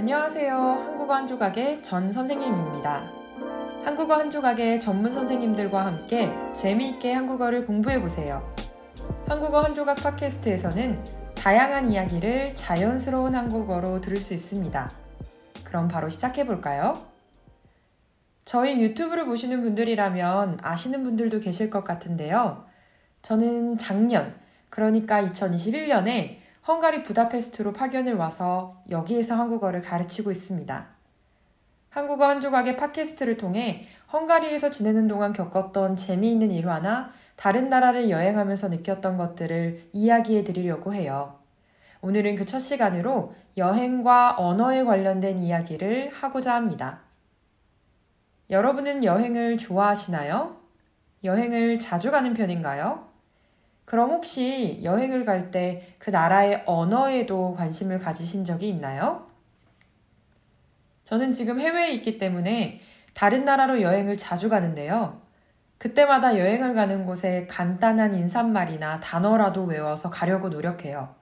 안녕하세요. 한국어 한 조각의 전 선생님입니다. 한국어 한 조각의 전문 선생님들과 함께 재미있게 한국어를 공부해 보세요. 한국어 한 조각 팟캐스트에서는 다양한 이야기를 자연스러운 한국어로 들을 수 있습니다. 그럼 바로 시작해 볼까요? 저희 유튜브를 보시는 분들이라면 아시는 분들도 계실 것 같은데요. 저는 작년, 그러니까 2021년에 헝가리 부다페스트로 파견을 와서 여기에서 한국어를 가르치고 있습니다. 한국어 한 조각의 팟캐스트를 통해 헝가리에서 지내는 동안 겪었던 재미있는 일화나 다른 나라를 여행하면서 느꼈던 것들을 이야기해 드리려고 해요. 오늘은 그 첫 시간으로 여행과 언어에 관련된 이야기를 하고자 합니다. 여러분은 여행을 좋아하시나요? 여행을 자주 가는 편인가요? 그럼 혹시 여행을 갈 때 그 나라의 언어에도 관심을 가지신 적이 있나요? 저는 지금 해외에 있기 때문에 다른 나라로 여행을 자주 가는데요. 그때마다 여행을 가는 곳에 간단한 인사말이나 단어라도 외워서 가려고 노력해요.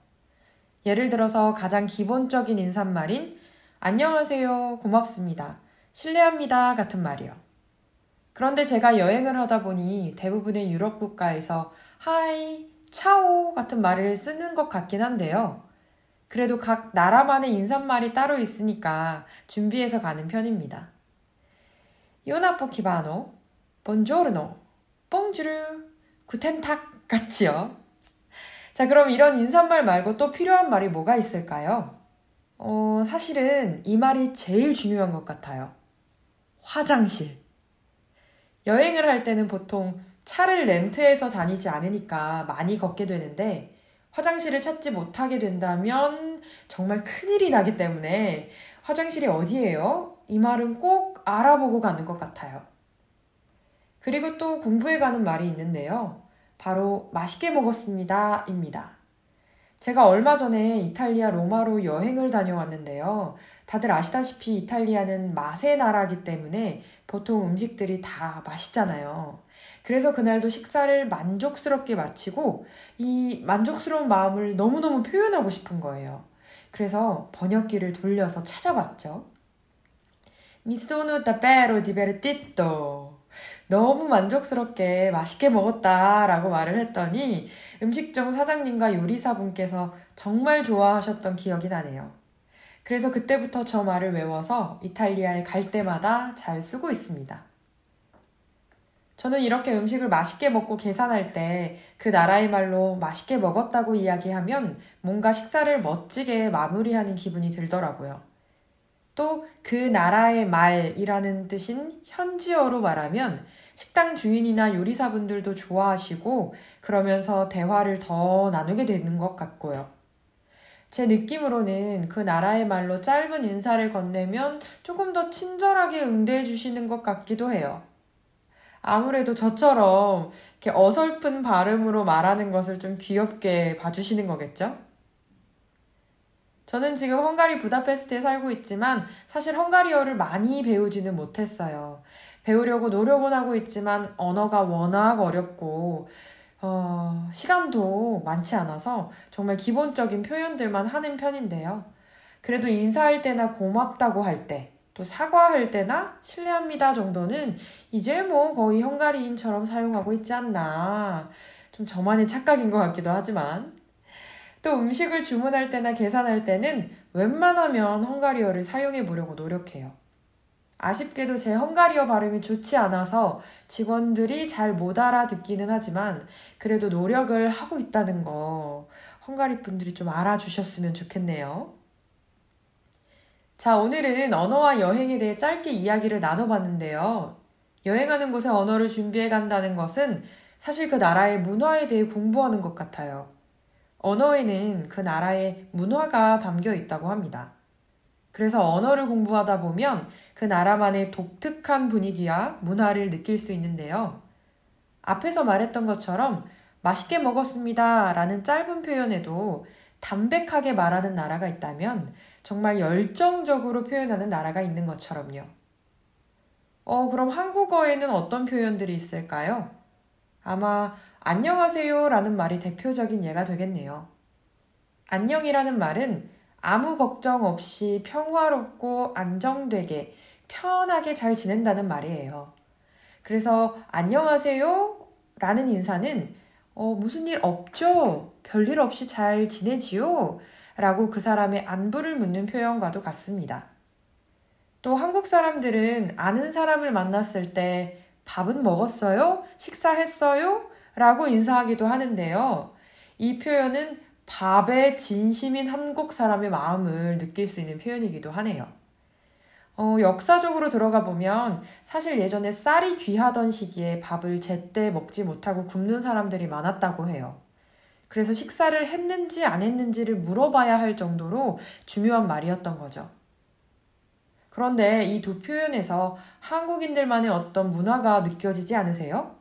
예를 들어서 가장 기본적인 인사말인 안녕하세요, 고맙습니다, 신뢰합니다 같은 말이요. 그런데 제가 여행을 하다 보니 대부분의 유럽 국가에서 하이, 차오 같은 말을 쓰는 것 같긴 한데요. 그래도 각 나라만의 인사말이 따로 있으니까 준비해서 가는 편입니다. jó napot kívánok, buongiorno, bonjour, guten Tag 같지요. 자, 그럼 이런 인사말 말고 또 필요한 말이 뭐가 있을까요? 어, 사실은 이 말이 제일 중요한 것 같아요. 화장실. 여행을 할 때는 보통 차를 렌트해서 다니지 않으니까 많이 걷게 되는데 화장실을 찾지 못하게 된다면 정말 큰일이 나기 때문에 화장실이 어디예요? 이 말은 꼭 알아보고 가는 것 같아요. 그리고 또 공부해 가는 말이 있는데요. 바로 맛있게 먹었습니다. 입니다. 제가 얼마 전에 이탈리아 로마로 여행을 다녀왔는데요. 다들 아시다시피 이탈리아는 맛의 나라기 때문에 보통 음식들이 다 맛있잖아요. 그래서 그날도 식사를 만족스럽게 마치고 이 만족스러운 마음을 너무너무 표현하고 싶은 거예요. 그래서 번역기를 돌려서 찾아봤죠. 미소노 다베로 디베르티토 너무 만족스럽게 맛있게 먹었다 라고 말을 했더니 음식점 사장님과 요리사분께서 정말 좋아하셨던 기억이 나네요. 그래서 그때부터 저 말을 외워서 이탈리아에 갈 때마다 잘 쓰고 있습니다. 저는 이렇게 음식을 맛있게 먹고 계산할 때 그 나라의 말로 맛있게 먹었다고 이야기하면 뭔가 식사를 멋지게 마무리하는 기분이 들더라고요. 또 그 나라의 말이라는 뜻인 현지어로 말하면 식당 주인이나 요리사분들도 좋아하시고 그러면서 대화를 더 나누게 되는 것 같고요. 제 느낌으로는 그 나라의 말로 짧은 인사를 건네면 조금 더 친절하게 응대해 주시는 것 같기도 해요. 아무래도 저처럼 이렇게 어설픈 발음으로 말하는 것을 좀 귀엽게 봐주시는 거겠죠? 저는 지금 헝가리 부다페스트에 살고 있지만 사실 헝가리어를 많이 배우지는 못했어요. 배우려고 노력은 하고 있지만 언어가 워낙 어렵고 어, 시간도 많지 않아서 정말 기본적인 표현들만 하는 편인데요. 그래도 인사할 때나 고맙다고 할 때, 또 사과할 때나 실례합니다 정도는 이제 뭐 거의 헝가리인처럼 사용하고 있지 않나. 좀 저만의 착각인 것 같기도 하지만. 또 음식을 주문할 때나 계산할 때는 웬만하면 헝가리어를 사용해 보려고 노력해요. 아쉽게도 제 헝가리어 발음이 좋지 않아서 직원들이 잘 못 알아듣기는 하지만 그래도 노력을 하고 있다는 거 헝가리 분들이 좀 알아주셨으면 좋겠네요. 자, 오늘은 언어와 여행에 대해 짧게 이야기를 나눠봤는데요. 여행하는 곳에 언어를 준비해 간다는 것은 사실 그 나라의 문화에 대해 공부하는 것 같아요. 언어에는 그 나라의 문화가 담겨 있다고 합니다. 그래서 언어를 공부하다 보면 그 나라만의 독특한 분위기와 문화를 느낄 수 있는데요. 앞에서 말했던 것처럼 맛있게 먹었습니다 라는 짧은 표현에도 담백하게 말하는 나라가 있다면 정말 열정적으로 표현하는 나라가 있는 것처럼요. 어, 그럼 한국어에는 어떤 표현들이 있을까요? 아마 안녕하세요 라는 말이 대표적인 예가 되겠네요. 안녕이라는 말은 아무 걱정 없이 평화롭고 안정되게 편하게 잘 지낸다는 말이에요. 그래서 안녕하세요 라는 인사는 어, 무슨 일 없죠? 별일 없이 잘 지내지요? 라고 그 사람의 안부를 묻는 표현과도 같습니다. 또 한국 사람들은 아는 사람을 만났을 때 밥은 먹었어요? 식사했어요? 라고 인사하기도 하는데요. 이 표현은 밥에 진심인 한국 사람의 마음을 느낄 수 있는 표현이기도 하네요. 어, 역사적으로 들어가 보면 사실 예전에 쌀이 귀하던 시기에 밥을 제때 먹지 못하고 굶는 사람들이 많았다고 해요. 그래서 식사를 했는지 안 했는지를 물어봐야 할 정도로 중요한 말이었던 거죠. 그런데 이 두 표현에서 한국인들만의 어떤 문화가 느껴지지 않으세요?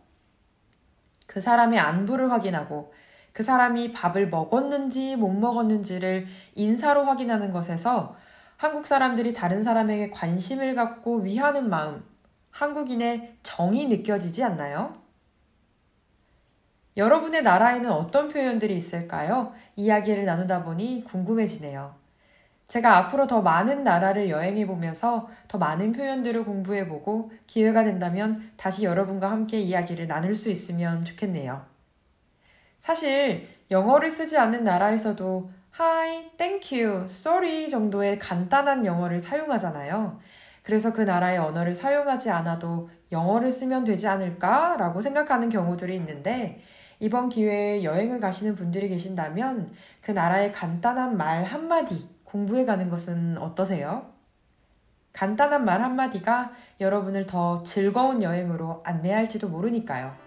그 사람의 안부를 확인하고 그 사람이 밥을 먹었는지 못 먹었는지를 인사로 확인하는 것에서 한국 사람들이 다른 사람에게 관심을 갖고 위하는 마음, 한국인의 정이 느껴지지 않나요? 여러분의 나라에는 어떤 표현들이 있을까요? 이야기를 나누다 보니 궁금해지네요. 제가 앞으로 더 많은 나라를 여행해 보면서 더 많은 표현들을 공부해 보고 기회가 된다면 다시 여러분과 함께 이야기를 나눌 수 있으면 좋겠네요. 사실 영어를 쓰지 않는 나라에서도 hi, thank you, sorry 정도의 간단한 영어를 사용하잖아요. 그래서 그 나라의 언어를 사용하지 않아도 영어를 쓰면 되지 않을까라고 생각하는 경우들이 있는데 이번 기회에 여행을 가시는 분들이 계신다면 그 나라의 간단한 말 한마디 공부해 가는 것은 어떠세요? 간단한 말 한마디가 여러분을 더 즐거운 여행으로 안내할지도 모르니까요.